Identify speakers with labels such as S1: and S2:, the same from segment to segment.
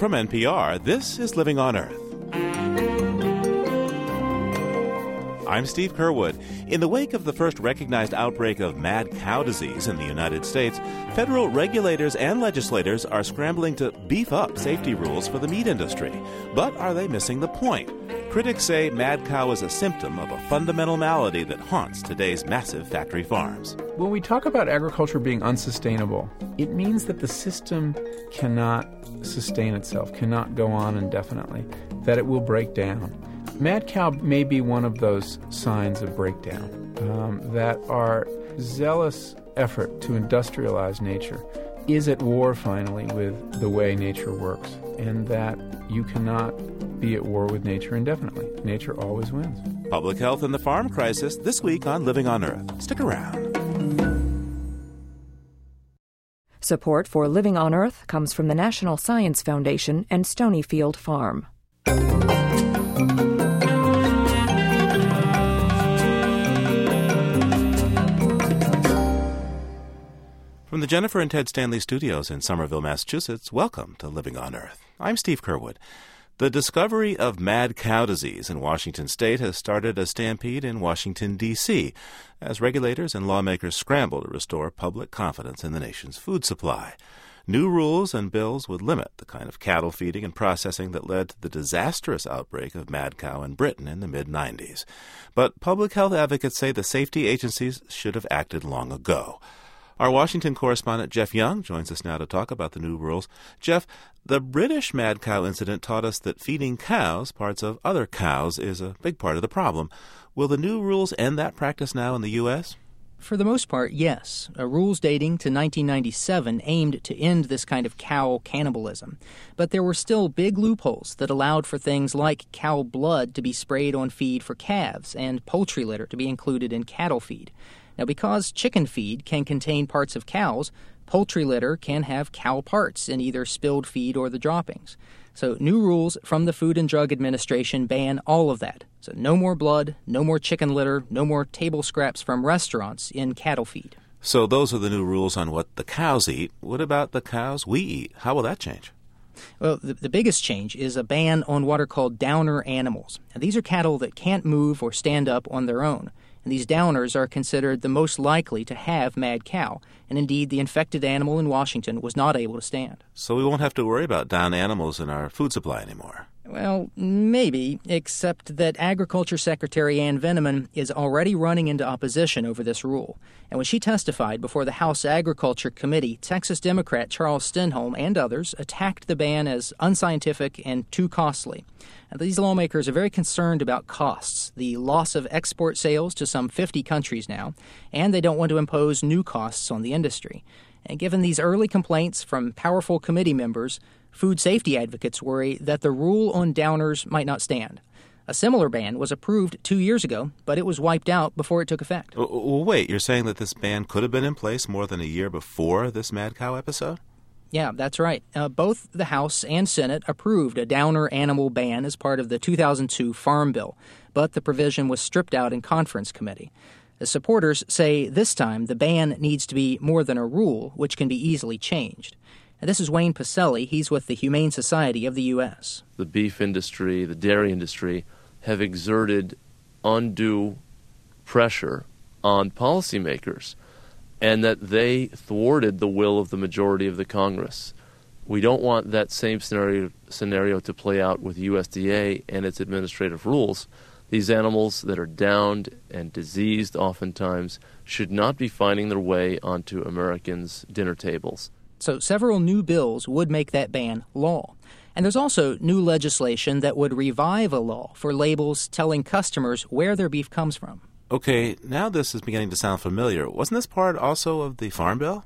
S1: From NPR, this is Living on Earth. I'm Steve Curwood. In the wake of the first recognized outbreak of mad cow disease in the United States, federal regulators and legislators are scrambling to beef up safety rules for the meat industry. But are they missing the point? Critics say mad cow is a symptom of a fundamental malady that haunts today's massive factory farms.
S2: When we talk about agriculture being unsustainable, it means that the system cannot sustain itself, cannot go on indefinitely, that it will break down. Mad cow may be one of those signs of breakdown um, that our zealous effort to industrialize nature is at war finally with the way nature works, and that you cannot be at war with nature indefinitely. Nature always wins.
S1: Public health and the farm crisis this week on Living on Earth. Stick around.
S3: Support for Living on Earth comes from the National Science Foundation and Stonyfield Farm.
S1: From the Jennifer and Ted Stanley studios in Somerville, Massachusetts, welcome to Living on Earth. I'm Steve Curwood. The discovery of mad cow disease in Washington state has started a stampede in Washington, D.C., as regulators and lawmakers scramble to restore public confidence in the nation's food supply. New rules and bills would limit the kind of cattle feeding and processing that led to the disastrous outbreak of mad cow in Britain in the mid 90s. But public health advocates say the safety agencies should have acted long ago. Our Washington correspondent Jeff Young joins us now to talk about the new rules. Jeff, the British mad cow incident taught us that feeding cows parts of other cows is a big part of the problem. Will the new rules end that practice now in the U.S.?
S4: For the most part, yes. Uh, rules dating to 1997 aimed to end this kind of cow cannibalism. But there were still big loopholes that allowed for things like cow blood to be sprayed on feed for calves and poultry litter to be included in cattle feed. Now, because chicken feed can contain parts of cows, poultry litter can have cow parts in either spilled feed or the droppings. So, new rules from the Food and Drug Administration ban all of that. So, no more blood, no more chicken litter, no more table scraps from restaurants in cattle feed.
S1: So, those are the new rules on what the cows eat. What about the cows we eat? How will that change?
S4: Well, the, the, biggest change is a ban on what are called downer animals. Now, these are cattle that can't move or stand up on their own and these downers are considered the most likely to have mad cow. And indeed, the infected animal in Washington was not able to stand.
S1: So we won't have to worry about down animals in our food supply anymore.
S4: Well, maybe, except that Agriculture Secretary Ann Veneman is already running into opposition over this rule. And when she testified before the House Agriculture Committee, Texas Democrat Charles Stenholm and others attacked the ban as unscientific and too costly. Now, these lawmakers are very concerned about costs, the loss of export sales to some 50 countries now, and they don't want to impose new costs on the industry. And given these early complaints from powerful committee members, food safety advocates worry that the rule on downers might not stand. A similar ban was approved two years ago, but it was wiped out before it took effect.
S1: Well, wait, you're saying that this ban could have been in place more than a year before this mad cow episode?
S4: Yeah, that's right. Uh, both the House and Senate approved a downer animal ban as part of the 2002 Farm Bill, but the provision was stripped out in conference committee. The supporters say this time the ban needs to be more than a rule, which can be easily changed. Now, this is Wayne Pacelle. He's with the Humane Society of the U.S.
S5: The beef industry, the dairy industry have exerted undue pressure on policymakers and that they thwarted the will of the majority of the Congress. We don't want that same scenario scenario to play out with USDA and its administrative rules. These animals that are downed and diseased oftentimes should not be finding their way onto Americans' dinner tables.
S4: So several new bills would make that ban law. And there's also new legislation that would revive a law for labels telling customers where their beef comes from.
S1: Okay, now this is beginning to sound familiar. Wasn't this part also of the Farm Bill?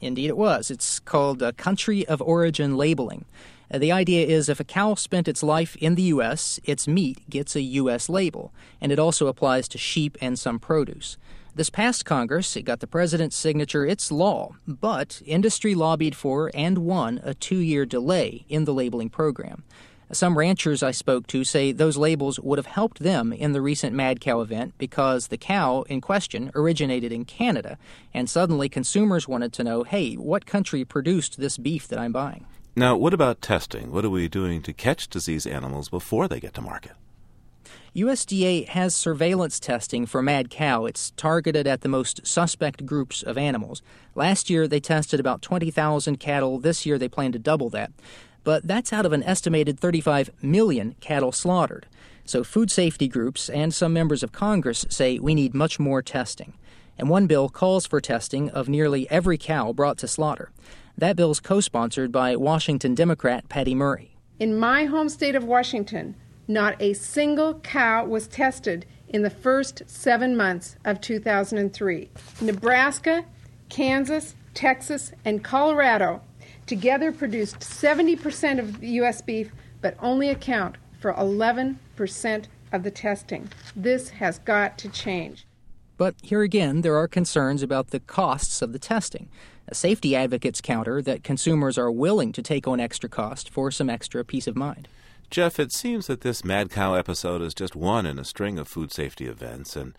S4: Indeed, it was. It's called uh, country of origin labeling. Uh, the idea is if a cow spent its life in the U.S., its meat gets a U.S. label, and it also applies to sheep and some produce. This past Congress, it got the president's signature, it's law, but industry lobbied for and won a two year delay in the labeling program. Some ranchers I spoke to say those labels would have helped them in the recent mad cow event because the cow in question originated in Canada, and suddenly consumers wanted to know hey, what country produced this beef that I'm buying?
S1: Now, what about testing? What are we doing to catch disease animals before they get to market?
S4: USDA has surveillance testing for mad cow. It's targeted at the most suspect groups of animals. Last year, they tested about 20,000 cattle. This year, they plan to double that. But that's out of an estimated 35 million cattle slaughtered. So, food safety groups and some members of Congress say we need much more testing. And one bill calls for testing of nearly every cow brought to slaughter. That bill is co sponsored by Washington Democrat Patty Murray.
S6: In my home state of Washington, not a single cow was tested in the first seven months of 2003. Nebraska, Kansas, Texas, and Colorado together produced 70% of U.S. beef, but only account for 11% of the testing. This has got to change.
S4: But here again, there are concerns about the costs of the testing. Safety advocates counter that consumers are willing to take on extra cost for some extra peace of mind.
S1: Jeff, it seems that this mad cow episode is just one in a string of food safety events, and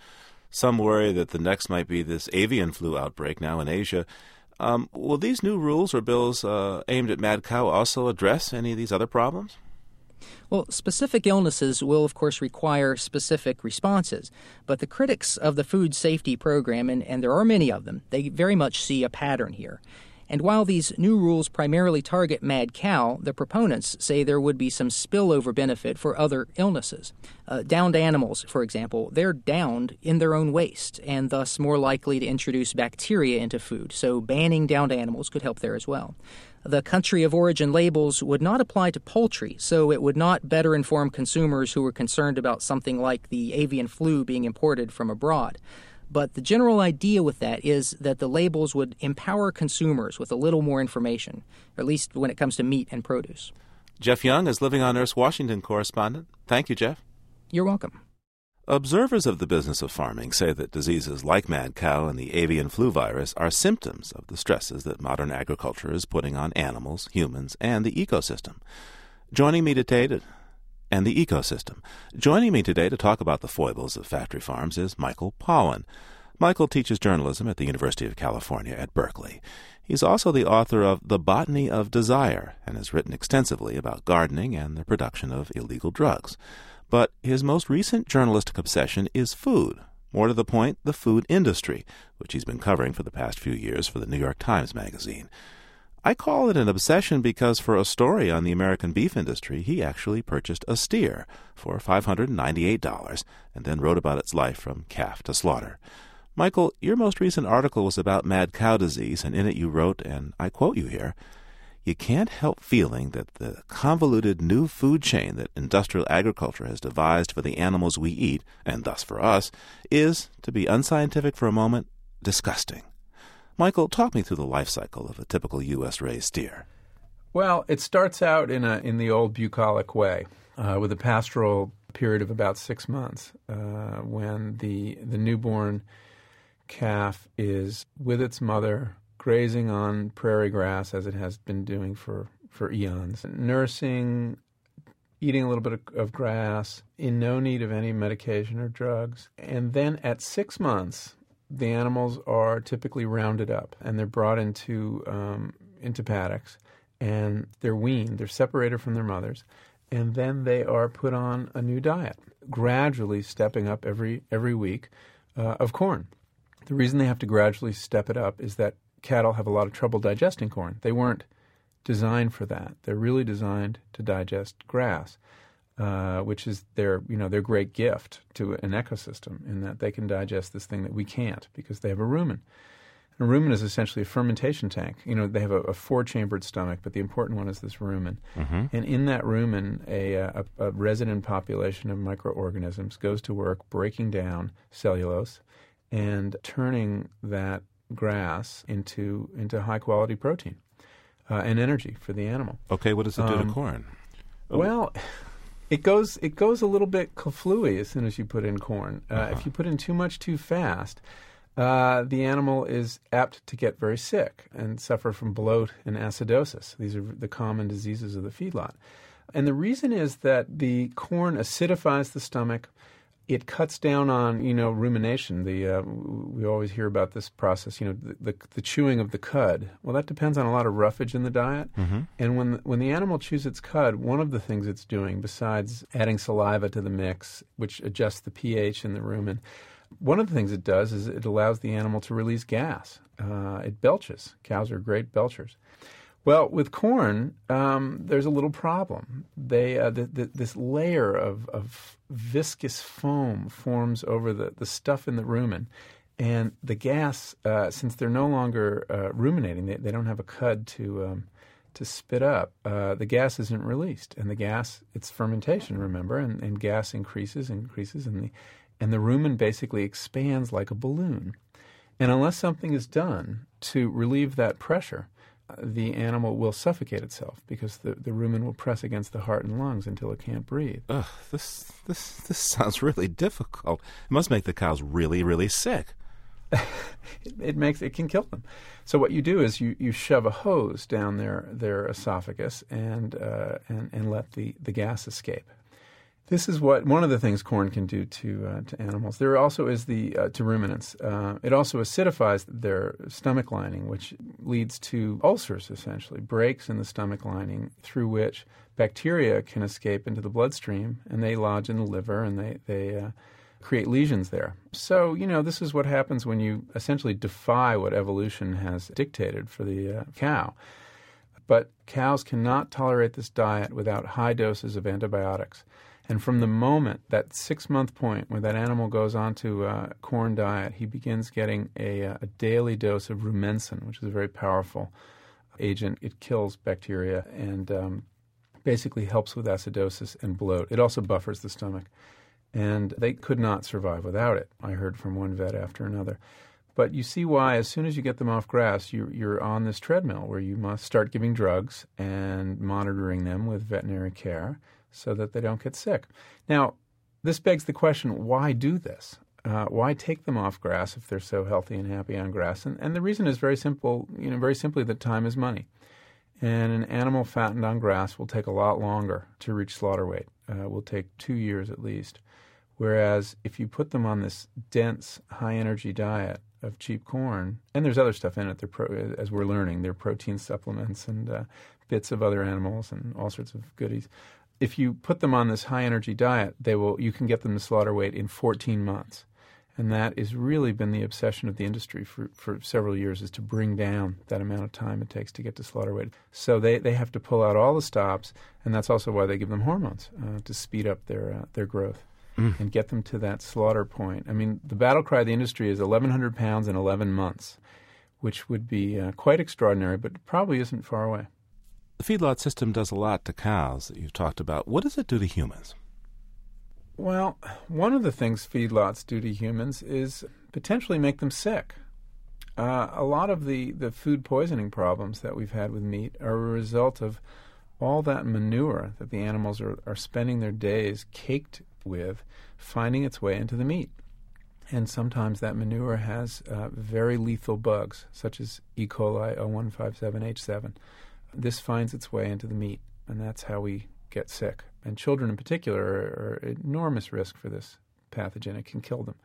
S1: some worry that the next might be this avian flu outbreak now in Asia. Um, will these new rules or bills uh, aimed at mad cow also address any of these other problems?
S4: Well, specific illnesses will, of course, require specific responses, but the critics of the food safety program, and, and there are many of them, they very much see a pattern here. And while these new rules primarily target mad cow, the proponents say there would be some spillover benefit for other illnesses. Uh, downed animals, for example, they're downed in their own waste and thus more likely to introduce bacteria into food, so banning downed animals could help there as well. The country of origin labels would not apply to poultry, so it would not better inform consumers who were concerned about something like the avian flu being imported from abroad. But the general idea with that is that the labels would empower consumers with a little more information, at least when it comes to meat and produce.
S1: Jeff Young is Living on Earth's Washington correspondent. Thank you, Jeff.
S4: You're welcome.
S1: Observers of the business of farming say that diseases like mad cow and the avian flu virus are symptoms of the stresses that modern agriculture is putting on animals, humans, and the ecosystem. Joining me today to and the ecosystem. Joining me today to talk about the foibles of factory farms is Michael Pollan. Michael teaches journalism at the University of California at Berkeley. He's also the author of The Botany of Desire and has written extensively about gardening and the production of illegal drugs. But his most recent journalistic obsession is food. More to the point, the food industry, which he's been covering for the past few years for the New York Times Magazine. I call it an obsession because for a story on the American beef industry, he actually purchased a steer for $598 and then wrote about its life from calf to slaughter. Michael, your most recent article was about mad cow disease, and in it you wrote, and I quote you here You can't help feeling that the convoluted new food chain that industrial agriculture has devised for the animals we eat, and thus for us, is, to be unscientific for a moment, disgusting. Michael, talk me through the life cycle of a typical U.S. raised steer.
S2: Well, it starts out in a in the old bucolic way, uh, with a pastoral period of about six months, uh, when the the newborn calf is with its mother, grazing on prairie grass as it has been doing for for eons, nursing, eating a little bit of, of grass, in no need of any medication or drugs, and then at six months the animals are typically rounded up and they're brought into um, into paddocks and they're weaned. They're separated from their mothers, and then they are put on a new diet, gradually stepping up every every week uh, of corn. The reason they have to gradually step it up is that cattle have a lot of trouble digesting corn. They weren't designed for that. They're really designed to digest grass. Uh, which is their you know their great gift to an ecosystem in that they can digest this thing that we can't because they have a rumen. And a rumen is essentially a fermentation tank. You know they have a, a four-chambered stomach, but the important one is this rumen. Mm-hmm. And in that rumen, a, a, a resident population of microorganisms goes to work breaking down cellulose and turning that grass into into high quality protein uh, and energy for the animal.
S1: Okay, what does it do um, to corn?
S2: Well, it goes it goes a little bit kaflooey as soon as you put in corn. Uh, uh-huh. If you put in too much too fast, uh, the animal is apt to get very sick and suffer from bloat and acidosis. These are the common diseases of the feedlot. And the reason is that the corn acidifies the stomach, it cuts down on you know rumination. The uh, we always hear about this process, you know, the, the, the chewing of the cud. Well, that depends on a lot of roughage in the diet.
S1: Mm-hmm.
S2: And when when the animal chews its cud, one of the things it's doing, besides adding saliva to the mix, which adjusts the pH in the rumen, one of the things it does is it allows the animal to release gas. Uh, it belches. Cows are great belchers. Well, with corn, um, there's a little problem. They uh, the, the, this layer of, of viscous foam forms over the, the stuff in the rumen, and the gas, uh, since they're no longer uh, ruminating, they, they don't have a cud to um, to spit up. Uh, the gas isn't released, and the gas it's fermentation, remember, and, and gas increases, increases, and the and the rumen basically expands like a balloon. And unless something is done to relieve that pressure, the animal will suffocate itself because the, the rumen will press against the heart and lungs until it can't breathe.
S1: Ugh, this this this sounds really difficult. It must make the cows really really sick.
S2: it, it, makes it can kill them. So what you do is you, you shove a hose down their their esophagus and uh, and and let the, the gas escape. This is what one of the things corn can do to uh, to animals. There also is the uh, to ruminants. Uh, it also acidifies their stomach lining, which leads to ulcers, essentially breaks in the stomach lining through which bacteria can escape into the bloodstream, and they lodge in the liver, and they they uh, create lesions there. So you know this is what happens when you essentially defy what evolution has dictated for the uh, cow. But cows cannot tolerate this diet without high doses of antibiotics. And from the moment, that six month point where that animal goes onto a corn diet, he begins getting a, uh, a daily dose of rumensin, which is a very powerful agent. It kills bacteria and um, basically helps with acidosis and bloat. It also buffers the stomach. And they could not survive without it, I heard from one vet after another. But you see why, as soon as you get them off grass, you, you're on this treadmill where you must start giving drugs and monitoring them with veterinary care so that they don't get sick. Now, this begs the question why do this? Uh, why take them off grass if they're so healthy and happy on grass? And, and the reason is very simple, you know, very simply that time is money. And an animal fattened on grass will take a lot longer to reach slaughter weight. Uh, will take two years at least. Whereas if you put them on this dense, high energy diet of cheap corn, and there's other stuff in it, pro, as we're learning, they're protein supplements and uh, bits of other animals and all sorts of goodies if you put them on this high energy diet, they will you can get them to slaughter weight in 14 months. And that has really been the obsession of the industry for, for several years is to bring down that amount of time it takes to get to slaughter weight. So they, they have to pull out all the stops, and that's also why they give them hormones uh, to speed up their uh, their growth mm. and get them to that slaughter point. I mean, the battle cry of the industry is 1,100 pounds in 11 months, which would be uh, quite extraordinary, but probably isn't far away.
S1: The feedlot system does a lot to cows that you've talked about. What does it do to humans?
S2: Well, one of the things feedlots do to humans is potentially make them sick. Uh, a lot of the, the food poisoning problems that we've had with meat are a result of all that manure that the animals are, are spending their days caked with finding its way into the meat. And sometimes that manure has uh, very lethal bugs, such as E. coli 0157H7 this finds its way into the meat, and that's how we get sick. And children in particular are, are enormous risk for this pathogen. It can kill them.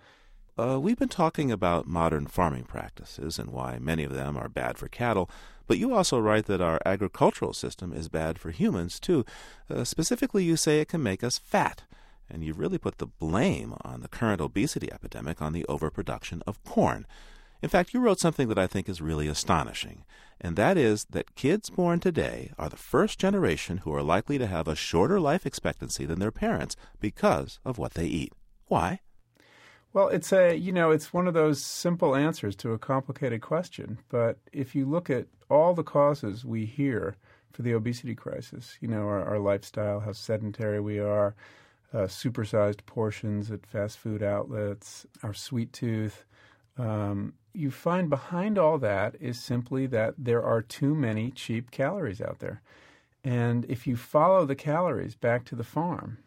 S1: Uh, we've been talking about modern farming practices and why many of them are bad for cattle, but you also write that our agricultural system is bad for humans, too. Uh, specifically, you say it can make us fat, and you've really put the blame on the current obesity epidemic on the overproduction of corn. In fact, you wrote something that I think is really astonishing, and that is that kids born today are the first generation who are likely to have a shorter life expectancy than their parents because of what they eat. Why?
S2: Well, it's a you know it's one of those simple answers to a complicated question. But if you look at all the causes we hear for the obesity crisis, you know our, our lifestyle, how sedentary we are, uh, supersized portions at fast food outlets, our sweet tooth, um, you find behind all that is simply that there are too many cheap calories out there. And if you follow the calories back to the farm,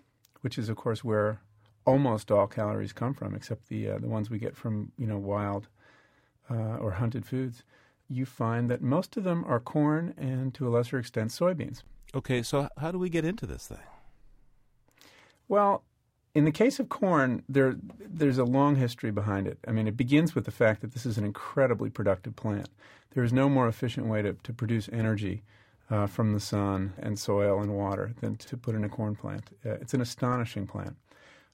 S2: which is, of course, where almost all calories come from, except the uh, the ones we get from you know wild uh, or hunted foods, you find that most of them are corn and to a lesser extent soybeans.
S1: Okay, so how do we get into this thing?
S2: Well, In the case of corn, there there's a long history behind it. I mean, it begins with the fact that this is an incredibly productive plant. There is no more efficient way to, to produce energy uh, from the sun and soil and water than to put in a corn plant. Uh, it's an astonishing plant.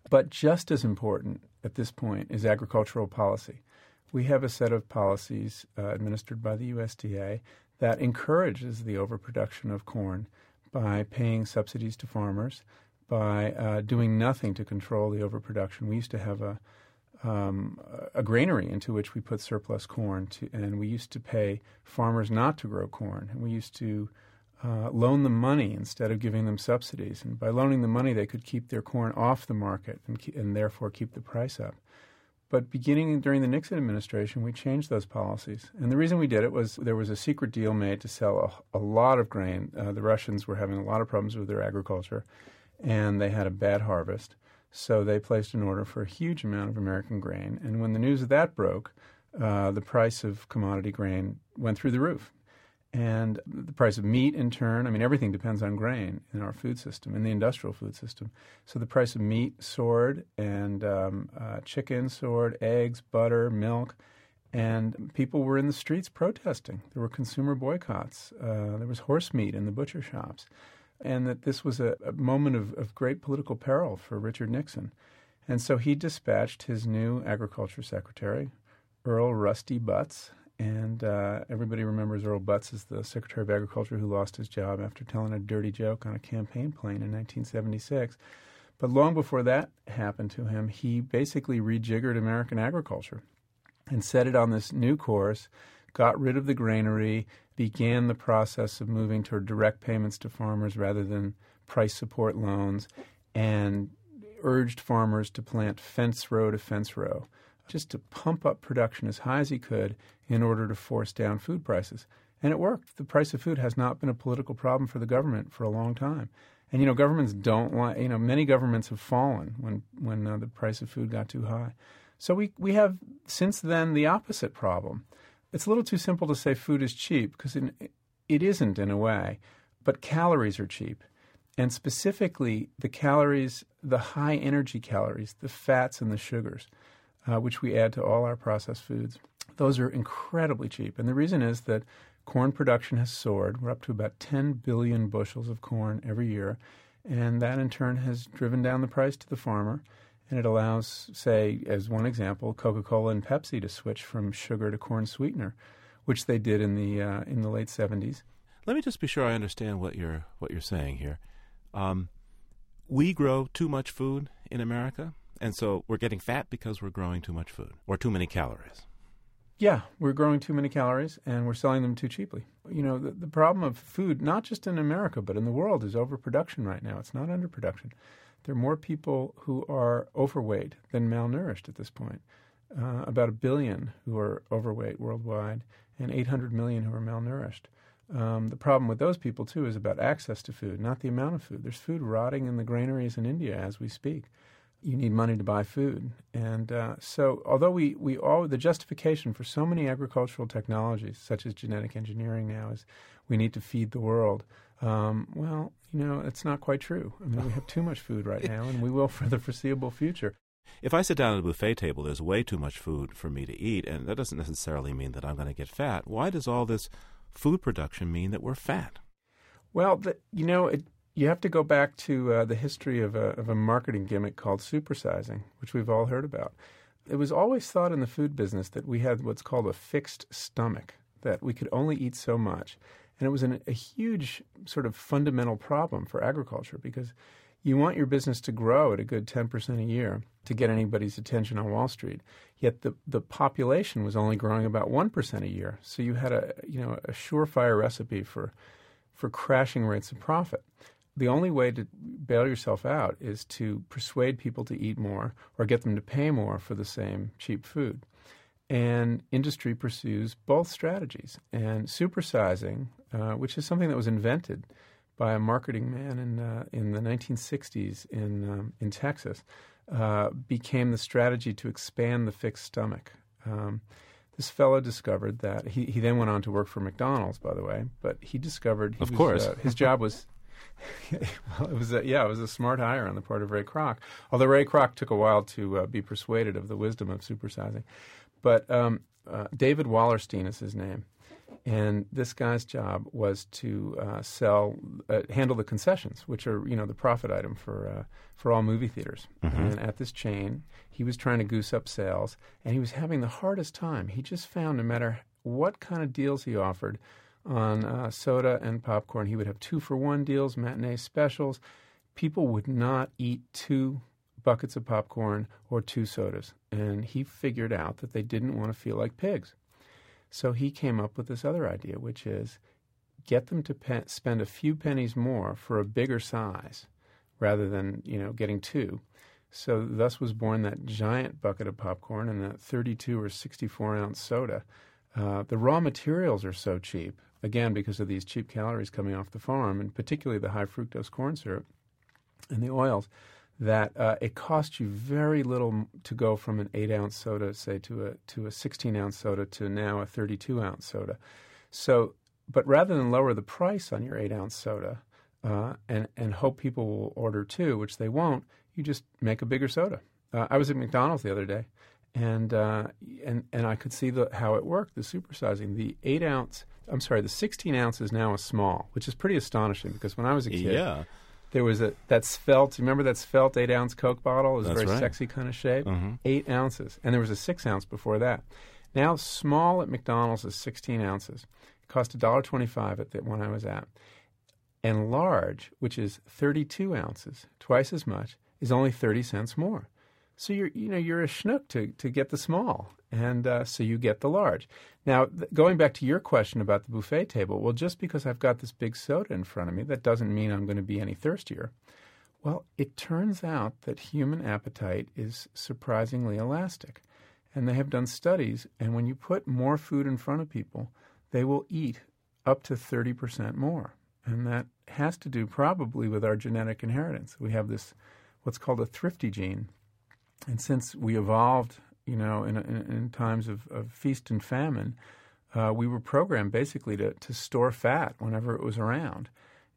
S2: But just as important at this point is agricultural policy. We have a set of policies uh, administered by the USDA that encourages the overproduction of corn by paying subsidies to farmers, by uh, doing nothing to control the overproduction. We used to have a um, a granary into which we put surplus corn, to, and we used to pay farmers not to grow corn, and we used to uh, loan them money instead of giving them subsidies. And by loaning them money, they could keep their corn off the market and, and therefore keep the price up. But beginning during the Nixon administration, we changed those policies. And the reason we did it was there was a secret deal made to sell a, a lot of grain. Uh, the Russians were having a lot of problems with their agriculture and they had a bad harvest. So they placed an order for a huge amount of American grain. And when the news of that broke, uh, the price of commodity grain went through the roof. And the price of meat, in turn, I mean, everything depends on grain in our food system, in the industrial food system. So the price of meat soared, and um, uh, chicken soared, eggs, butter, milk. And people were in the streets protesting. There were consumer boycotts. Uh, there was horse meat in the butcher shops and that this was a, a moment of, of great political peril for Richard Nixon. And so he dispatched his new agriculture secretary, Earl Rusty Butz. And uh, everybody remembers Earl Butz as the Secretary of Agriculture who lost his job after telling a dirty joke on a campaign plane in 1976. But long before that happened to him, he basically rejiggered American agriculture and set it on this new course got rid of the granary, began the process of moving toward direct payments to farmers rather than price support loans, and urged farmers to plant fence row to fence row, just to pump up production as high as he could in order to force down food prices. And it worked. The price of food has not been a political problem for the government for a long time. And you know, governments don't like. You know, many governments have fallen when when uh, the price of food got too high. So we we have since then the opposite problem it's a little too simple to say food is cheap because it isn't in a way, but calories are cheap. And specifically, the calories, the high energy calories, the fats and the sugars, uh, which we add to all our processed foods, those are incredibly cheap. And the reason is that corn production has soared. We're up to about 10 billion bushels of corn every year. And that in turn has driven down the price to the farmer and it allows, say, as one example, Coca-Cola and Pepsi to switch from sugar to corn sweetener, which they did in the uh, in the late seventies.
S1: Let me just be sure I understand what you're what you're saying here. Um, we grow too much food in America, and so we're getting fat because we're growing too much food or too many calories.
S2: Yeah, we're growing too many calories and we're selling them too cheaply. You know, the, the problem of food, not just in America, but in the world, is overproduction right now. It's not underproduction there are more people who are overweight than malnourished at this point. Uh, about a billion who are overweight worldwide, and 800 million who are malnourished. Um, the problem with those people, too, is about access to food, not the amount of food. There's food rotting in the granaries in India as we speak. You need money to buy food. And uh, so, although we, we all, the justification for so many agricultural technologies, such as genetic engineering now, is we need to feed the world. Um, well, you know, it's not quite true. I mean, we have too much food right now, and we will for the foreseeable future.
S1: If I sit down at a buffet table, there's way too much food for me to eat, and that doesn't necessarily mean that I'm going to get fat. Why does all this food production mean that we're fat?
S2: Well, the, you know, it, you have to go back to uh, the history of a, of a marketing gimmick called supersizing, which we've all heard about. It was always thought in the food business that we had what's called a fixed stomach, that we could only eat so much. And it was an, a huge sort of fundamental problem for agriculture because you want your business to grow at a good 10% a year to get anybody's attention on Wall Street. Yet the, the population was only growing about 1% a year. So you had a, you know, a surefire recipe for, for crashing rates of profit. The only way to bail yourself out is to persuade people to eat more or get them to pay more for the same cheap food. And industry pursues both strategies. And supersizing, uh, which is something that was invented by a marketing man in uh, in the 1960s in um, in Texas, uh, became the strategy to expand the fixed stomach. Um, this fellow discovered that he, he then went on to work for McDonald's, by the way. But he discovered, he
S1: of
S2: was,
S1: course,
S2: uh, his job was well, it was a, yeah, it was a smart hire on the part of Ray Kroc. Although Ray Kroc took a while to uh, be persuaded of the wisdom of supersizing, but um, uh, David Wallerstein is his name, and this guy's job was to uh, sell, uh, handle the concessions, which are you know the profit item for uh, for all movie theaters. Mm-hmm. And at this chain, he was trying to goose up sales, and he was having the hardest time. He just found no matter what kind of deals he offered on uh, soda and popcorn, he would have two for one deals, matinee specials. People would not eat two buckets of popcorn or two sodas, and he figured out that they didn't want to feel like pigs. So he came up with this other idea, which is get them to pe- spend a few pennies more for a bigger size rather than you know getting two. So thus was born that giant bucket of popcorn and that 32 or 64 ounce soda. Uh, the raw materials are so cheap, again because of these cheap calories coming off the farm, and particularly the high fructose corn syrup and the oils, that uh, it costs you very little to go from an eight ounce soda, say, to a to a sixteen ounce soda to now a thirty two ounce soda. So, but rather than lower the price on your eight ounce soda uh, and and hope people will order two, which they won't, you just make a bigger soda. Uh, I was at McDonald's the other day, and uh, and and I could see the, how it worked. The supersizing, the eight ounce, I'm sorry, the sixteen ounce is now a small, which is pretty astonishing because when I was a kid,
S1: yeah
S2: there was a that svelte. Remember that svelte eight ounce Coke bottle? It was
S1: That's
S2: a very
S1: right.
S2: sexy kind of shape.
S1: Mm-hmm.
S2: Eight ounces, and there was a six ounce before that. Now small at McDonald's is sixteen ounces. It cost a dollar twenty five at the one I was at, and large, which is thirty two ounces, twice as much, is only thirty cents more. So you're you know you're a schnook to to get the small, and uh, so you get the large. Now th- going back to your question about the buffet table, well, just because I've got this big soda in front of me, that doesn't mean I'm going to be any thirstier. Well, it turns out that human appetite is surprisingly elastic, and they have done studies. And when you put more food in front of people, they will eat up to thirty percent more, and that has to do probably with our genetic inheritance. We have this what's called a thrifty gene and since we evolved, you know, in, in, in times of, of, feast and famine, uh, we were programmed basically to, to store fat whenever it was around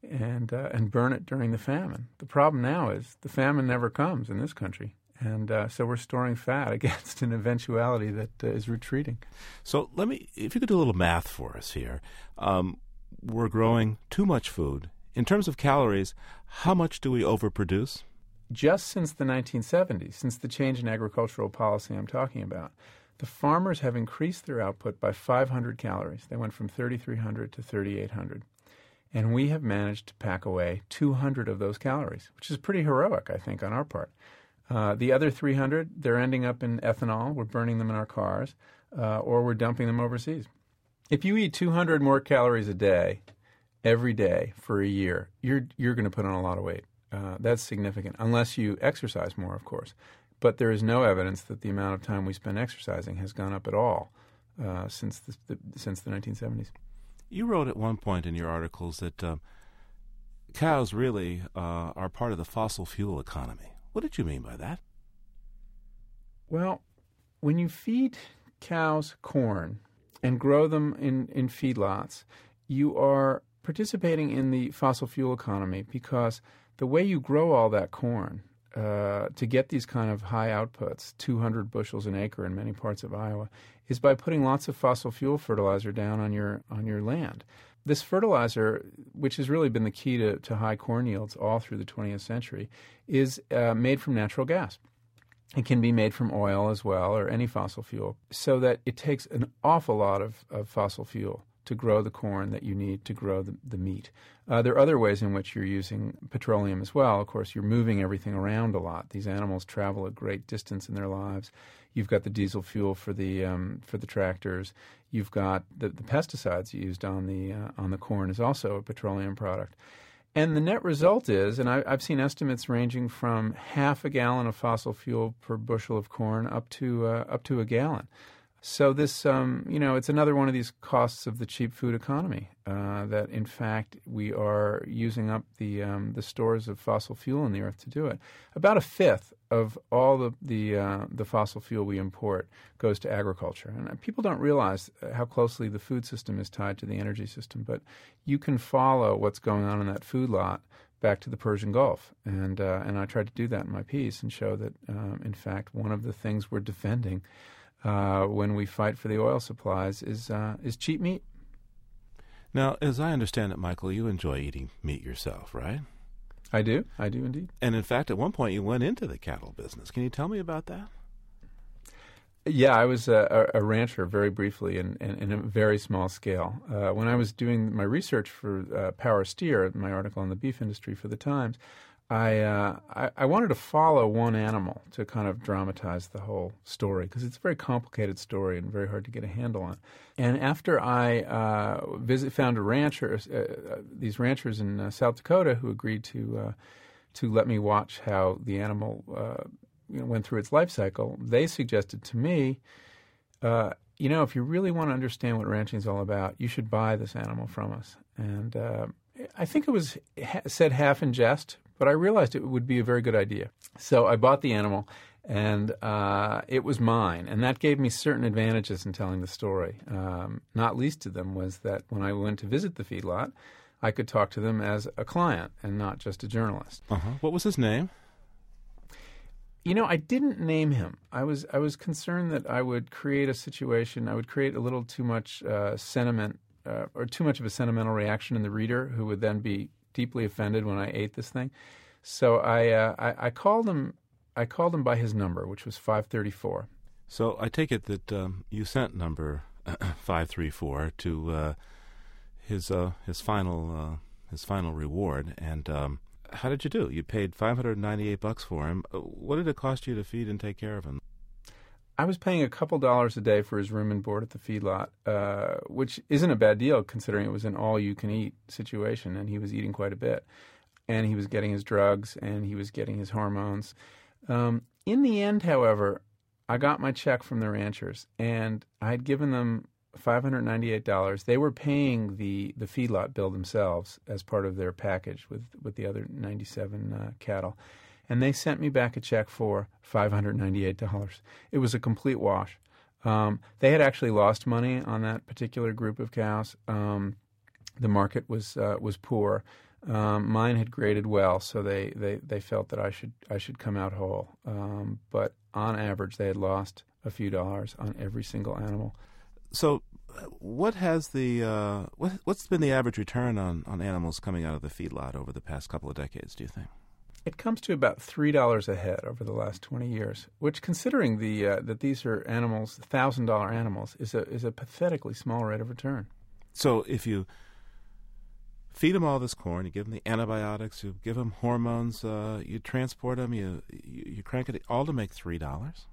S2: and, uh, and burn it during the famine. The problem now is the famine never comes in this country. And uh, so we're storing fat against an eventuality that uh, is retreating.
S1: So let me, if you could do a little math for us here. Um, we're growing too much food. In terms of calories, how much do we overproduce?
S2: Just since the 1970s, since the change in agricultural policy I'm talking about, the farmers have increased their output by 500 calories. They went from 3,300 to 3,800. And we have managed to pack away 200 of those calories, which is pretty heroic, I think, on our part. Uh, the other 300, they're ending up in ethanol. We're burning them in our cars, uh, or we're dumping them overseas. If you eat 200 more calories a day, every day for a year, you're, you're going to put on a lot of weight. Uh, that's significant, unless you exercise more, of course. But there is no evidence that the amount of time we spend exercising has gone up at all uh, since the, the, since the 1970s.
S1: You wrote at one point in your articles that um, cows really uh, are part of the fossil fuel economy. What did you mean by that?
S2: Well, when you feed cows corn and grow them in, in feedlots, you are participating in the fossil fuel economy because the way you grow all that corn uh, to get these kind of high outputs, 200 bushels an acre in many parts of Iowa, is by putting lots of fossil fuel fertilizer down on your on your land. This fertilizer, which has really been the key to, to high corn yields all through the 20th century, is uh, made from natural gas. It can be made from oil as well, or any fossil fuel, so that it takes an awful lot of, of fossil fuel to grow the corn that you need to grow the, the meat. Uh, there are other ways in which you're using petroleum as well. Of course, you're moving everything around a lot. These animals travel a great distance in their lives. You've got the diesel fuel for the um, for the tractors. You've got the, the pesticides used on the uh, on the corn is also a petroleum product. And the net result is, and I, have seen estimates ranging from half a gallon of fossil fuel per bushel of corn up to uh, up to a gallon. So this, um, you know, it's another one of these costs of the cheap food economy. Uh, that in fact we are using up the um, the stores of fossil fuel in the earth to do it. About a fifth of all the the, uh, the fossil fuel we import goes to agriculture, and people don't realize how closely the food system is tied to the energy system. But you can follow what's going on in that food lot back to the Persian Gulf, and uh, and I tried to do that in my piece and show that um, in fact one of the things we're defending uh, when we fight for the oil supplies is uh, is cheap meat.
S1: Now, as I understand it, Michael, you enjoy eating meat yourself, right?
S2: I do. I do indeed.
S1: And in fact, at one point, you went into the cattle business. Can you tell me about that?
S2: Yeah, I was a, a rancher very briefly and in, in, a very small scale. Uh, when I was doing my research for uh, Power Steer, my article on the beef industry for the Times, I, uh, I, I wanted to follow one animal to kind of dramatize the whole story because it's a very complicated story and very hard to get a handle on. And after I uh, visit, found a rancher, uh, uh these ranchers in uh, South Dakota who agreed to uh, to let me watch how the animal you know, went through its life cycle, they suggested to me, you know, if you really want to understand what ranching is all about, you should buy this animal from us. And I think it was said half in jest, but I realized it would be a very good idea. So I bought the animal, and uh, it was mine, and that gave me certain advantages in telling the story. Um, not least of them was that when I went to visit the feedlot, I could talk to them as a client and not just a journalist.
S1: Uh-huh. What was his name?
S2: You know, I didn't name him. I was I was concerned that I would create a situation. I would create a little too much uh, sentiment uh, or too much of a sentimental reaction in the reader, who would then be deeply offended when I ate this thing. So I, uh, I, I, called him. I called him by his number, which was five thirty four.
S1: So I take it that um, you sent number five three four to uh, his uh, his final uh, his final reward. And um, how did you do? You paid five hundred ninety eight bucks for him. Uh, what did it cost you to feed and take care of him?
S2: I was paying a couple dollars a day for his room and board at the feedlot, uh, which isn't a bad deal considering it was an all-you-can-eat situation, and he was eating quite a bit, and he was getting his drugs and he was getting his hormones. Um, in the end, however, I got my check from the ranchers, and I had given them five hundred ninety-eight dollars. They were paying the the feedlot bill themselves as part of their package with with the other ninety-seven uh, cattle and they sent me back a check for $598. It was a complete wash. Um, they had actually lost money on that particular group of cows. Um, the market was uh, was poor. Um, mine had graded well, so they, they, they felt that I should I should come out whole. Um, but on average, they had lost a few dollars on every single animal.
S1: So, what has the uh, what, what's been the average return on, on animals coming out of the feedlot over the past couple of decades? Do you think?
S2: It comes to about three dollars a head over the last twenty years, which, considering the uh, that these are animals, thousand dollar animals, is a is a pathetically small rate of return.
S1: So if you feed them all this corn, you give them the antibiotics, you give them hormones, uh, you transport them, you, you you crank it all to make three dollars.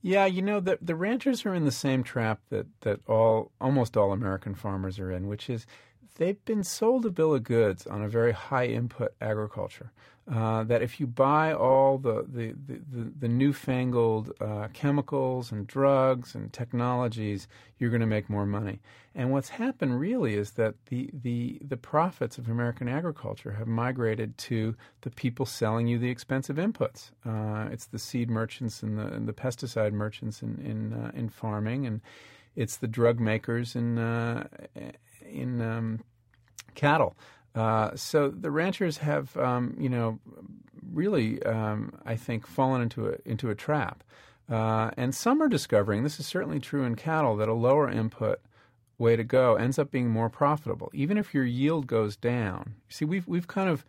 S2: Yeah, you know the the ranchers are in the same trap that that all almost all American farmers are in, which is they've been sold a bill of goods on a very high input agriculture. Uh, that if you buy all the the, the, the, the newfangled uh, chemicals and drugs and technologies, you're going to make more money. And what's happened really is that the, the the profits of American agriculture have migrated to the people selling you the expensive inputs. Uh, it's the seed merchants and the and the pesticide merchants in in, uh, in farming and it's the drug makers in uh, in um, cattle. Uh, so the ranchers have, um, you know, really, um, I think, fallen into a into a trap. Uh, and some are discovering this is certainly true in cattle that a lower input way to go ends up being more profitable, even if your yield goes down. See, we've we've kind of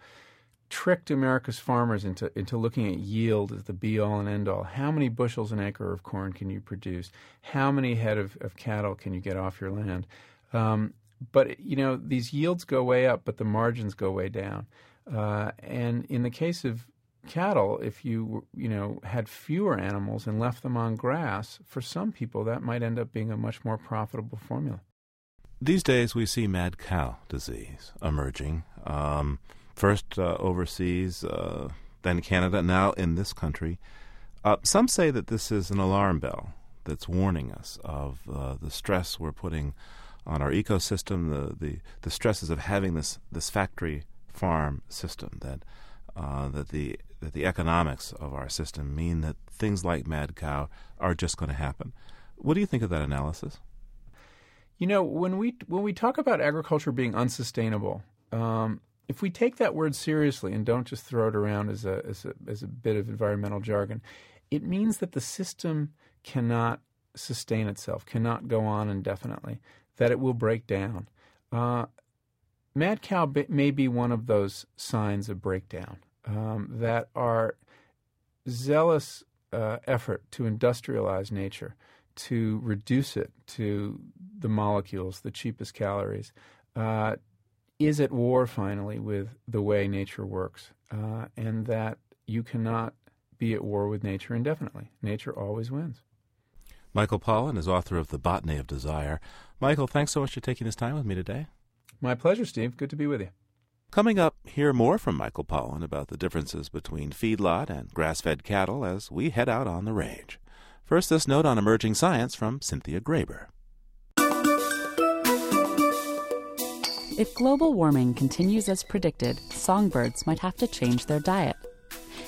S2: tricked America's farmers into into looking at yield as the be all and end all. How many bushels an acre of corn can you produce? How many head of, of cattle can you get off your land? Um, but you know these yields go way up, but the margins go way down. Uh, and in the case of cattle, if you you know had fewer animals and left them on grass, for some people that might end up being a much more profitable formula.
S1: These days, we see mad cow disease emerging. Um, first uh, overseas, uh, then Canada, now in this country. Uh, some say that this is an alarm bell that's warning us of uh, the stress we're putting on our ecosystem, the, the, the stresses of having this, this factory farm system, that, uh, that, the, that the economics of our system mean that things like mad cow are just going to happen. What do you think of that analysis?
S2: You know, when we when we talk about agriculture being unsustainable, um, if we take that word seriously and don't just throw it around as a, as a as a bit of environmental jargon, it means that the system cannot sustain itself, cannot go on indefinitely, that it will break down. Uh, mad cow may be one of those signs of breakdown um, that our zealous uh, effort to industrialize nature, to reduce it to the molecules, the cheapest calories, uh, is at war finally with the way nature works, uh, and that you cannot be at war with nature indefinitely. Nature always wins.
S1: Michael Pollan is author of The Botany of Desire. Michael, thanks so much for taking this time with me today.
S2: My pleasure, Steve. Good to be with you.
S1: Coming up, hear more from Michael Pollan about the differences between feedlot and grass fed cattle as we head out on the range. First, this note on emerging science from Cynthia Graber.
S7: If global warming continues as predicted, songbirds might have to change their diet.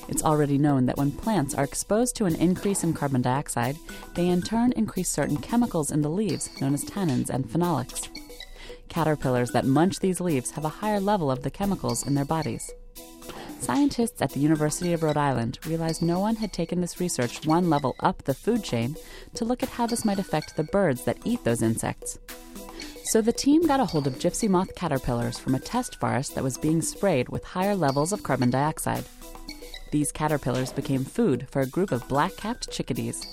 S7: It's already known that when plants are exposed to an increase in carbon dioxide, they in turn increase certain chemicals in the leaves known as tannins and phenolics. Caterpillars that munch these leaves have a higher level of the chemicals in their bodies. Scientists at the University of Rhode Island realized no one had taken this research one level up the food chain to look at how this might affect the birds that eat those insects. So the team got a hold of gypsy moth caterpillars from a test forest that was being sprayed with higher levels of carbon dioxide. These caterpillars became food for a group of black capped chickadees.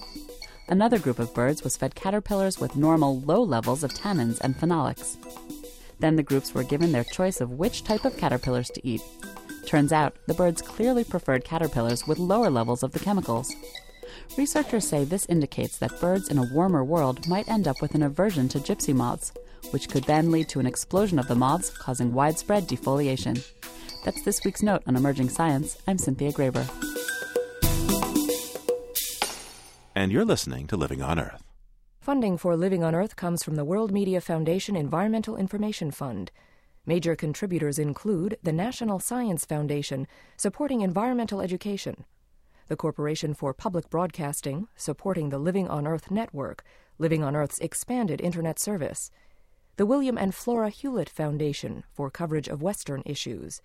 S7: Another group of birds was fed caterpillars with normal low levels of tannins and phenolics. Then the groups were given their choice of which type of caterpillars to eat. Turns out the birds clearly preferred caterpillars with lower levels of the chemicals. Researchers say this indicates that birds in a warmer world might end up with an aversion to gypsy moths, which could then lead to an explosion of the moths, causing widespread defoliation. That's this week's note on emerging science. I'm Cynthia Graber.
S1: And you're listening to Living on Earth.
S3: Funding for Living on Earth comes from the World Media Foundation Environmental Information Fund. Major contributors include the National Science Foundation, supporting environmental education, the Corporation for Public Broadcasting, supporting the Living on Earth network, Living on Earth's expanded Internet service, the William and Flora Hewlett Foundation for coverage of Western issues,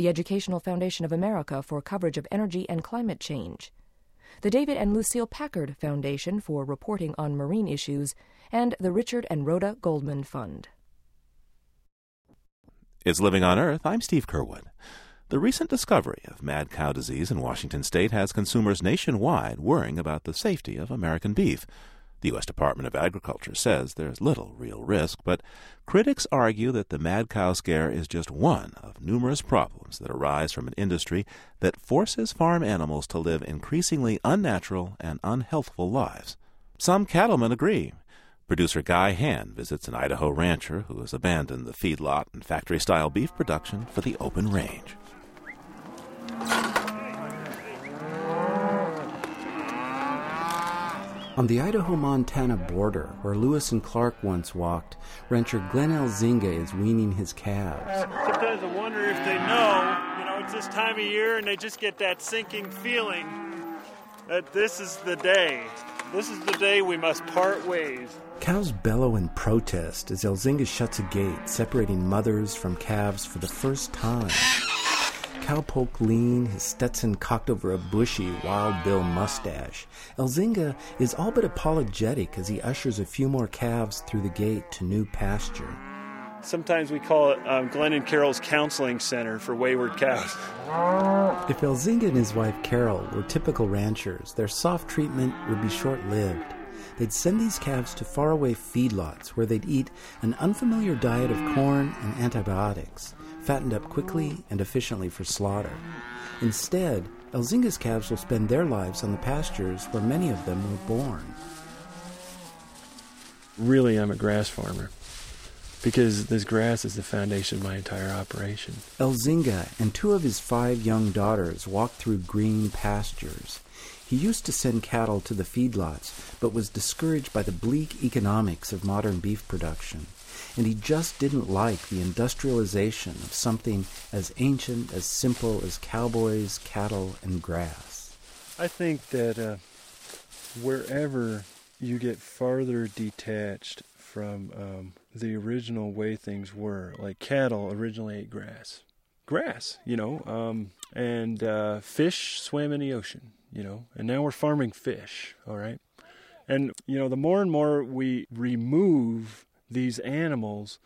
S3: the Educational Foundation of America for coverage of energy and climate change, the David and Lucile Packard Foundation for reporting on marine issues, and the Richard and Rhoda Goldman Fund.
S1: It's Living on Earth. I'm Steve Curwood. The recent discovery of mad cow disease in Washington state has consumers nationwide worrying about the safety of American beef. The U.S. Department of Agriculture says there's little real risk, but critics argue that the mad cow scare is just one of numerous problems that arise from an industry that forces farm animals to live increasingly unnatural and unhealthful lives. Some cattlemen agree. Producer Guy Hand visits an Idaho rancher who has abandoned the feedlot and factory style beef production for the open range.
S8: On the Idaho Montana border, where Lewis and Clark once walked, rancher Glenn Elzinga is weaning his calves.
S9: Sometimes I wonder if they know, you know, it's this time of year and they just get that sinking feeling that this is the day. This is the day we must part ways.
S8: Cows bellow in protest as Elzinga shuts a gate, separating mothers from calves for the first time cowpoke lean, his Stetson cocked over a bushy Wild Bill mustache. Elzinga is all but apologetic as he ushers a few more calves through the gate to new pasture.
S9: Sometimes we call it um, Glenn and Carol's Counseling Center for Wayward Cows.
S8: If Elzinga and his wife Carol were typical ranchers, their soft treatment would be short lived. They'd send these calves to faraway feedlots where they'd eat an unfamiliar diet of corn and antibiotics fattened up quickly and efficiently for slaughter. Instead, Elzinga's calves will spend their lives on the pastures where many of them were born.
S10: Really, I'm a grass farmer because this grass is the foundation of my entire operation.
S8: Elzinga and two of his five young daughters walk through green pastures. He used to send cattle to the feedlots, but was discouraged by the bleak economics of modern beef production. And he just didn't like the industrialization of something as ancient, as simple as cowboys, cattle, and grass.
S10: I think that uh, wherever you get farther detached from um, the original way things were, like cattle originally ate grass. Grass, you know, um, and uh, fish swam in the ocean you know, and now we're farming fish, all right? And, you know, the more and more we remove these animals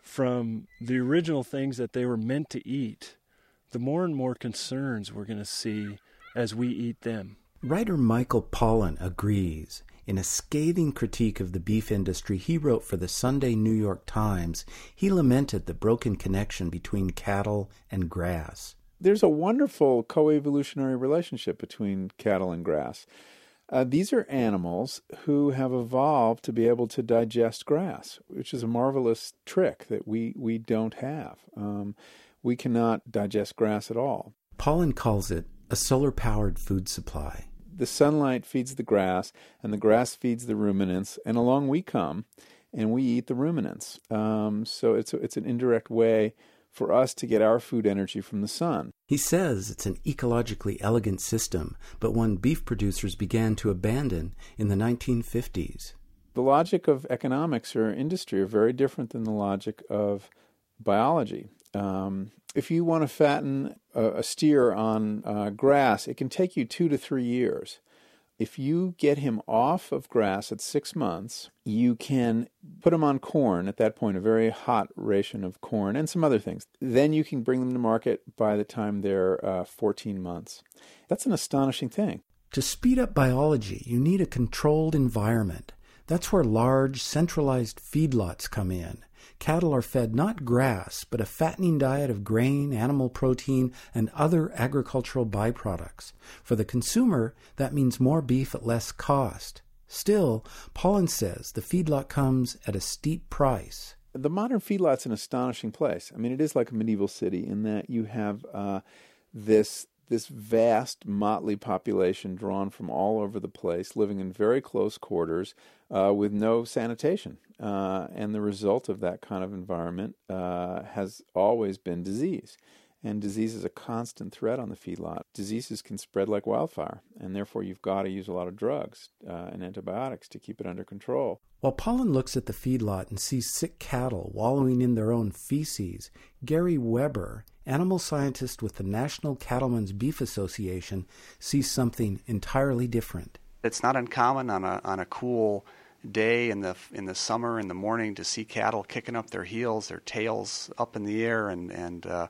S10: from the original things that they were meant to eat, the more and more concerns we're going to see as we eat them.
S8: Writer Michael Pollan agrees. In a scathing critique of the beef industry he wrote for the Sunday New York Times, he lamented the broken connection between cattle and grass
S2: there's a wonderful coevolutionary relationship between cattle and grass. Uh, these are animals who have evolved to be able to digest grass, which is a marvelous trick that we, we don't have. Um, we cannot digest grass at all.
S8: Pollan calls it a solar powered food supply.
S2: The sunlight feeds the grass, and the grass feeds the ruminants, and along we come, and we eat the ruminants. Um, so it's, a, it's an indirect way for us to get our food energy from the sun.
S8: He says it's an ecologically elegant system, but one beef producers began to abandon in the 1950s.
S2: The logic of economics or industry are very different than the logic of biology. Um, if you want to fatten a, a steer on uh, grass, it can take you two to three years if you get him off of grass at six months, you can put him on corn at that point, a very hot ration of corn and some other things. Then you can bring them to market by the time they're uh, 14 months. That's an astonishing thing.
S8: To speed up biology, you need a controlled environment. That's where large, centralized feedlots come in. Cattle are fed not grass, but a fattening diet of grain, animal protein, and other agricultural byproducts. For the consumer, that means more beef at less cost. Still, Pollan says the feedlot comes at a steep price.
S2: The modern feedlot's an astonishing place. I mean, it is like a medieval city in that you have uh, this this vast motley population drawn from all over the place, living in very close quarters uh, with no sanitation. Uh, and the result of that kind of environment uh, has always been disease. And disease is a constant threat on the feedlot. Diseases can spread like wildfire, and therefore you've got to use a lot of drugs uh, and antibiotics to keep it under control.
S8: While Pollan looks at the feedlot and sees sick cattle wallowing in their own feces, Gary Weber, animal scientist with the National Cattlemen's Beef Association, sees something entirely different.
S11: It's not uncommon on a on a cool day in the in the summer in the morning to see cattle kicking up their heels, their tails up in the air, and and uh,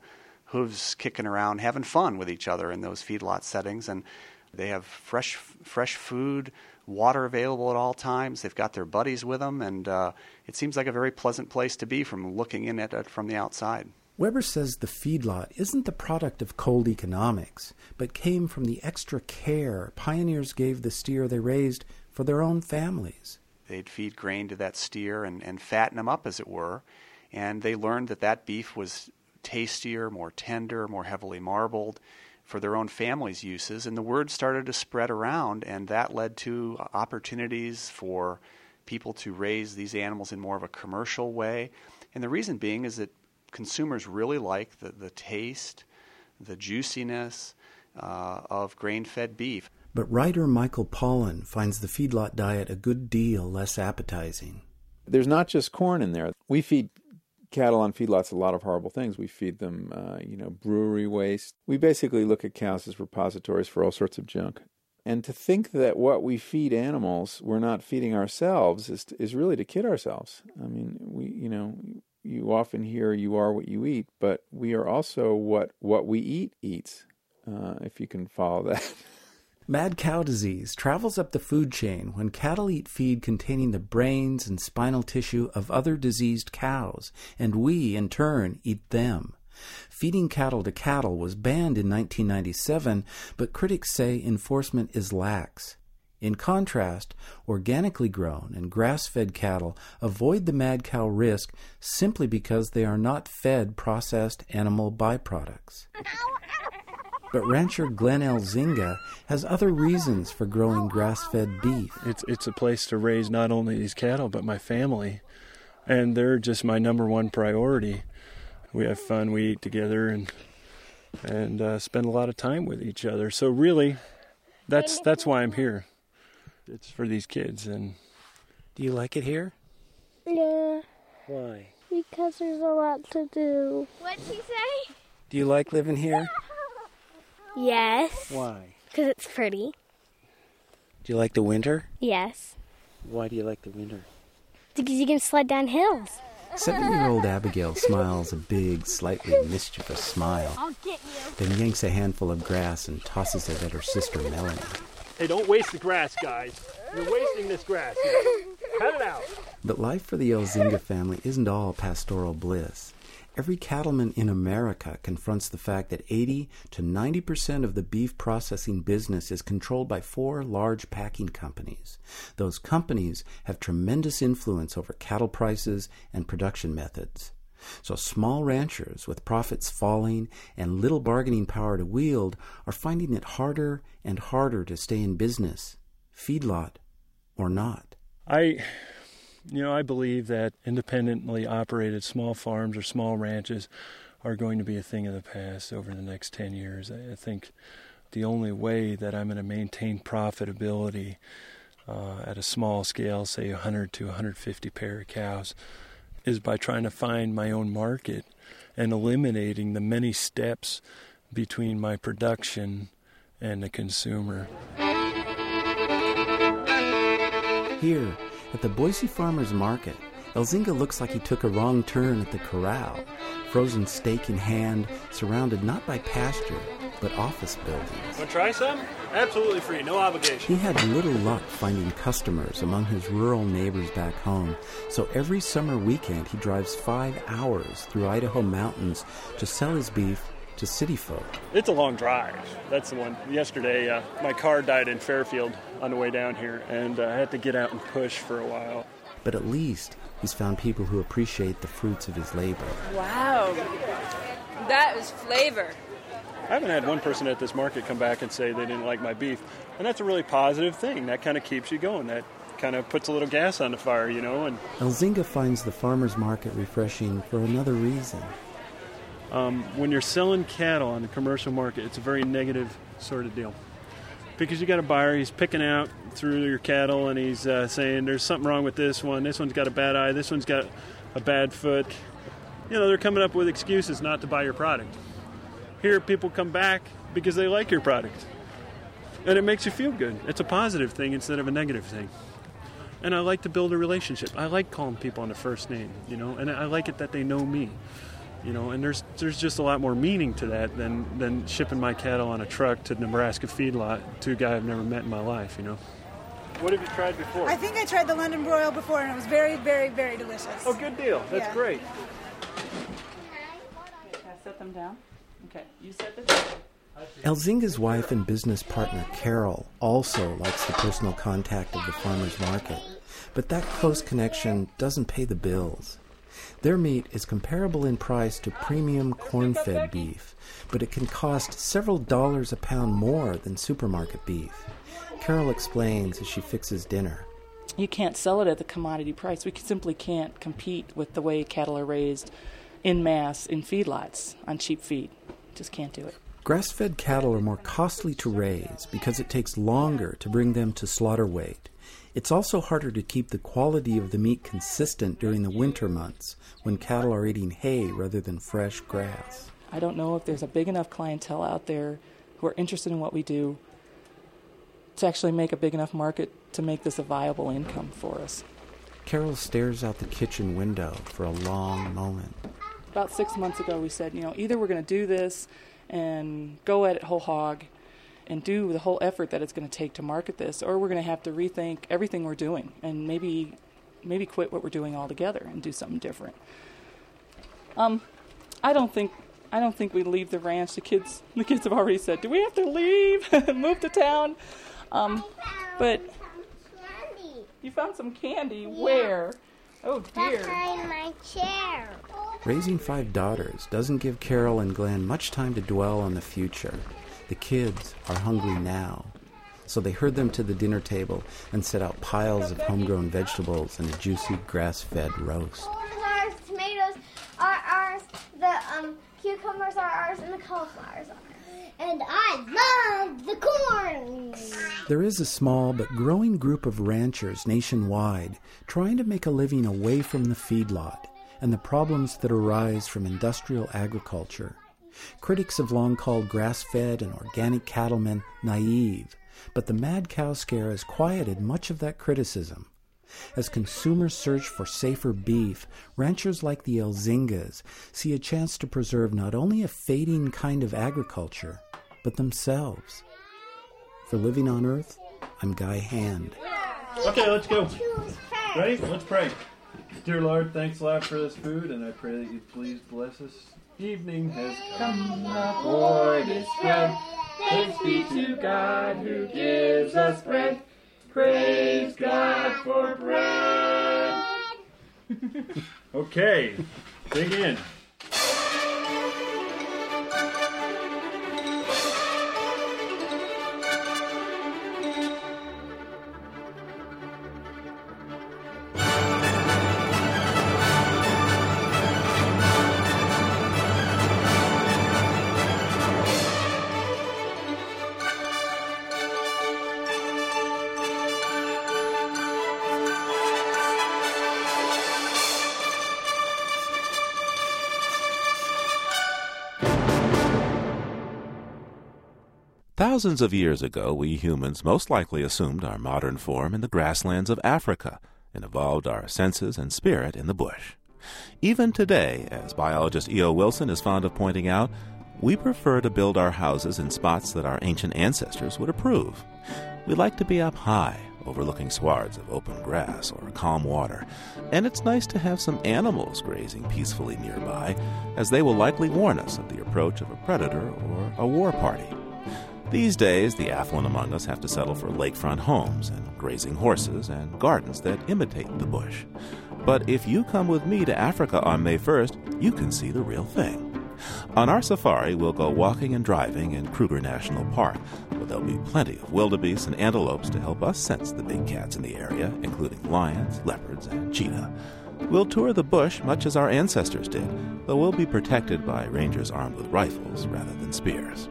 S11: hooves kicking around, having fun with each other in those feedlot settings. And they have fresh fresh food, water available at all times. They've got their buddies with them, and uh, it seems like a very pleasant place to be from looking in at it from the outside.
S8: Weber says the feedlot isn't the product of cold economics, but came from the extra care pioneers gave the steer they raised for their own families.
S11: They'd feed grain to that steer and, and fatten them up, as it were. And they learned that that beef was tastier, more tender, more heavily marbled for their own family's uses. And the word started to spread around, and that led to opportunities for people to raise these animals in more of a commercial way. And the reason being is that consumers really like the, the taste, the juiciness uh, of grain fed beef.
S8: But writer Michael Pollan finds the feedlot diet a good deal less appetizing.
S2: There's not just corn in there. We feed cattle on feedlots a lot of horrible things. We feed them, uh, you know, brewery waste. We basically look at cows as repositories for all sorts of junk. And to think that what we feed animals we're not feeding ourselves is is really to kid ourselves. I mean, we you know you often hear you are what you eat, but we are also what what we eat eats. Uh, if you can follow that.
S8: Mad cow disease travels up the food chain when cattle eat feed containing the brains and spinal tissue of other diseased cows, and we, in turn, eat them. Feeding cattle to cattle was banned in 1997, but critics say enforcement is lax. In contrast, organically grown and grass fed cattle avoid the mad cow risk simply because they are not fed processed animal byproducts. But rancher Glenn Elzinga has other reasons for growing grass fed beef.
S10: It's, it's a place to raise not only these cattle, but my family. And they're just my number one priority. We have fun, we eat together, and and uh, spend a lot of time with each other. So really, that's that's why I'm here. It's for these kids. And
S8: do you like it here?
S12: Yeah.
S10: Why?
S12: Because there's a lot to do. What'd she say?
S8: Do you like living here?
S12: Yes.
S8: Why?
S12: Because it's pretty.
S8: Do you like the winter?
S12: Yes.
S8: Why do you like the winter?
S12: Because you can sled down hills.
S8: Seven year old Abigail smiles a big, slightly mischievous smile.
S12: I'll get you.
S8: Then yanks a handful of grass and tosses it at her sister Melanie.
S9: Hey, don't waste the grass, guys. You're wasting this grass. Cut it out.
S8: But life for the Elzinga family isn't all pastoral bliss. Every cattleman in America confronts the fact that 80 to 90 percent of the beef processing business is controlled by four large packing companies. Those companies have tremendous influence over cattle prices and production methods. So small ranchers with profits falling and little bargaining power to wield are finding it harder and harder to stay in business, feedlot or not.
S10: I you know, I believe that independently operated small farms or small ranches are going to be a thing of the past over the next 10 years. I think the only way that I'm going to maintain profitability uh, at a small scale, say 100 to 150 pair of cows, is by trying to find my own market and eliminating the many steps between my production and the consumer.
S8: Here, at the Boise Farmers Market, Elzinga looks like he took a wrong turn at the corral, frozen steak in hand, surrounded not by pasture, but office buildings.
S9: Want to try some? Absolutely free, no obligation.
S8: He had little luck finding customers among his rural neighbors back home, so every summer weekend he drives five hours through Idaho mountains to sell his beef to city folk.
S9: It's a long drive. That's the one. Yesterday, uh, my car died in Fairfield on the way down here, and uh, I had to get out and push for a while.
S8: But at least he's found people who appreciate the fruits of his labor.
S13: Wow, that is flavor.
S9: I haven't had one person at this market come back and say they didn't like my beef, and that's a really positive thing. That kind of keeps you going. That kind of puts a little gas on the fire, you know. And
S8: Elzinga finds the farmers market refreshing for another reason.
S9: Um, when you're selling cattle on the commercial market, it's a very negative sort of deal. Because you got a buyer, he's picking out through your cattle and he's uh, saying there's something wrong with this one, this one's got a bad eye, this one's got a bad foot. You know, they're coming up with excuses not to buy your product. Here, people come back because they like your product. And it makes you feel good. It's a positive thing instead of a negative thing. And I like to build a relationship. I like calling people on the first name, you know, and I like it that they know me you know and there's there's just a lot more meaning to that than than shipping my cattle on a truck to Nebraska feedlot to a guy I've never met in my life you know what have you tried before
S14: I think I tried the London broil before and it was very very very delicious
S9: oh good deal that's
S14: Yeah.
S9: great
S7: Can I set them down? Okay, you set the table.
S8: Elzinga's wife and business partner Carol also likes the personal contact of the farmer's market, but that close connection doesn't pay the bills. Their meat is comparable in price to premium corn fed beef, but it can cost several dollars a pound more than supermarket beef. Carol explains as she fixes dinner.
S15: You can't sell it at the commodity price. We simply can't compete with the way cattle are raised in mass in feedlots on cheap feed. Just can't do it.
S8: Grass fed cattle are more costly to raise because it takes longer to bring them to slaughter weight. It's also harder to keep the quality of the meat consistent during the winter months when cattle are eating hay rather than fresh grass.
S15: I don't know if there's a big enough clientele out there who are interested in what we do to actually make a big enough market to make this a viable income for us.
S8: Carol stares out the kitchen window for a long moment.
S15: About six months ago, we said, you know, either we're going to do this and go at it whole hog and do the whole effort that it's going to take to market this, or we're going to have to rethink everything we're doing and maybe maybe quit what we're doing altogether and do something different. Um, I don't think I don't think we leave the ranch. The kids the kids have already said, "Do we have to leave and move to town?" Um, but you found some candy. Where? Oh dear.
S12: Behind my chair.
S8: Raising five daughters doesn't give Carol and Glenn much time to dwell on the future. The kids are hungry now. So they herd them to the dinner table and set out piles of homegrown vegetables and a juicy grass fed roast.
S12: Ours, tomatoes are ours, the um, cucumbers are ours, and the cauliflowers are ours. And I love the corn.
S8: There is a small but growing group of ranchers nationwide trying to make a living away from the feedlot and the problems that arise from industrial agriculture. Critics have long called grass fed and organic cattlemen naive, but the mad cow scare has quieted much of that criticism. As consumers search for safer beef, ranchers like the Elzingas see a chance to preserve not only a fading kind of agriculture, but themselves. For Living on Earth, I'm Guy Hand.
S10: Okay, let's go. Ready? Let's pray. Dear Lord, thanks a lot for this food, and I pray that you please bless us. Evening has come.
S16: The board is spread. Thanks be to God who gives us bread. Praise God for bread.
S10: Okay, dig in.
S1: Thousands of years ago, we humans most likely assumed our modern form in the grasslands of Africa and evolved our senses and spirit in the bush. Even today, as biologist E.O. Wilson is fond of pointing out, we prefer to build our houses in spots that our ancient ancestors would approve. We like to be up high, overlooking swaths of open grass or calm water, and it's nice to have some animals grazing peacefully nearby, as they will likely warn us of the approach of a predator or a war party. These days, the affluent among us have to settle for lakefront homes and grazing horses and gardens that imitate the bush. But if you come with me to Africa on May 1st, you can see the real thing. On our safari, we'll go walking and driving in Kruger National Park, where there'll be plenty of wildebeest and antelopes to help us sense the big cats in the area, including lions, leopards, and cheetah. We'll tour the bush much as our ancestors did, though we'll be protected by rangers armed with rifles rather than spears.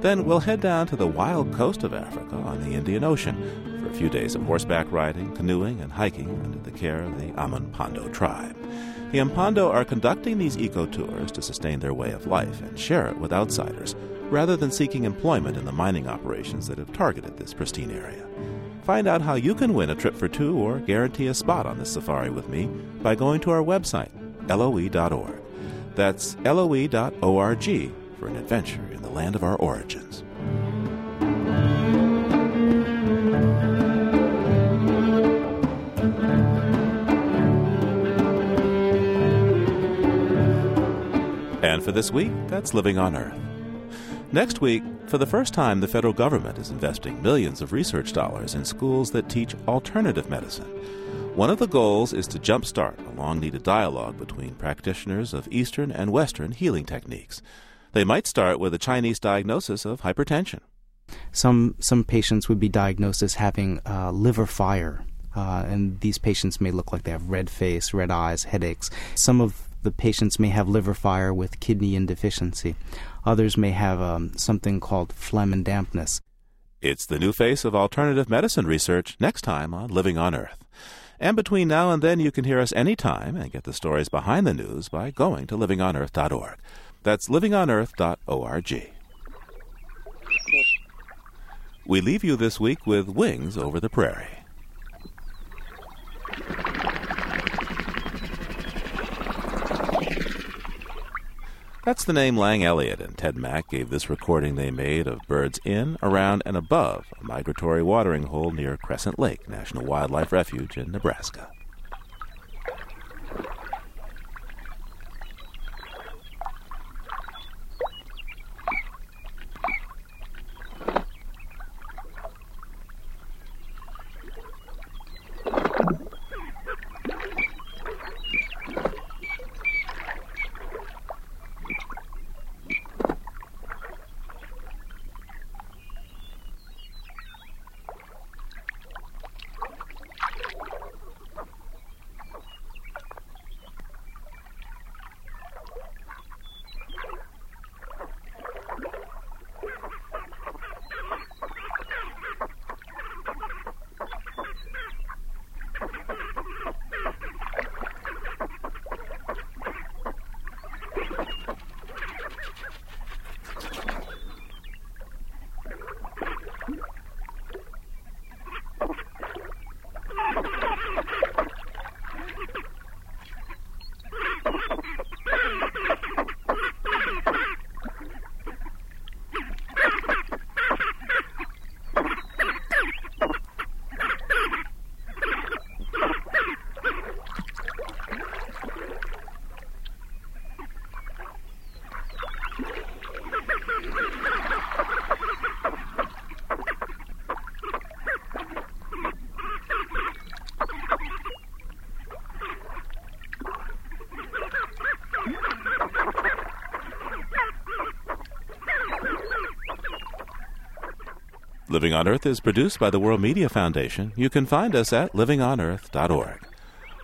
S1: Then we'll head down to the wild coast of Africa on the Indian Ocean for a few days of horseback riding, canoeing, and hiking under the care of the Amanpondo tribe. The Ampando are conducting these eco tours to sustain their way of life and share it with outsiders, rather than seeking employment in the mining operations that have targeted this pristine area. Find out how you can win a trip for two or guarantee a spot on this safari with me by going to our website, loe.org. That's loe.org for an adventure in the land of our origins. And for this week, that's Living on Earth. Next week, for the first time, the federal government is investing millions of research dollars in schools that teach alternative medicine. One of the goals is to jumpstart a long needed dialogue between practitioners of Eastern and Western healing techniques. They might start with a Chinese diagnosis of hypertension.
S17: Some, some patients would be diagnosed as having uh, liver fire, uh, and these patients may look like they have red face, red eyes, headaches. Some of the patients may have liver fire with kidney yin deficiency. Others may have um, something called phlegm and dampness.
S1: It's the new face of alternative medicine research next time on Living on Earth. And between now and then, you can hear us anytime and get the stories behind the news by going to livingonearth.org. That's livingonearth.org. We leave you this week with Wings Over the Prairie. That's the name Lang Elliott and Ted Mack gave this recording they made of birds in, around, and above a migratory watering hole near Crescent Lake National Wildlife Refuge in Nebraska. Living on Earth is produced by the World Media Foundation. You can find us at livingonearth.org.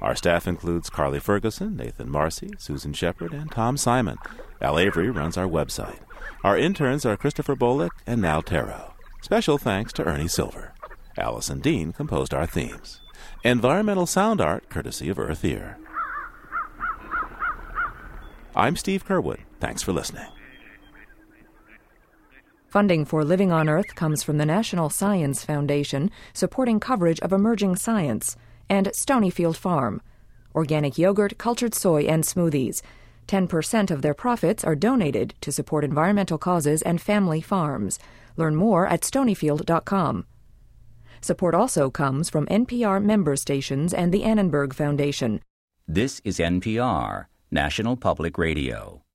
S1: Our staff includes Carly Ferguson, Nathan Marcy, Susan Shepard, and Tom Simon. Al Avery runs our website. Our interns are Christopher Bolick and Nal Taro. Special thanks to Ernie Silver. Allison Dean composed our themes. Environmental sound art courtesy of Earth Ear. I'm Steve Curwood. Thanks for listening.
S3: Funding for Living on Earth comes from the National Science Foundation, supporting coverage of emerging science, and Stonyfield Farm. Organic yogurt, cultured soy, and smoothies. 10% of their profits are donated to support environmental causes and family farms. Learn more at stonyfield.com. Support also comes from NPR member stations and the Annenberg Foundation.
S18: This is NPR, National Public Radio.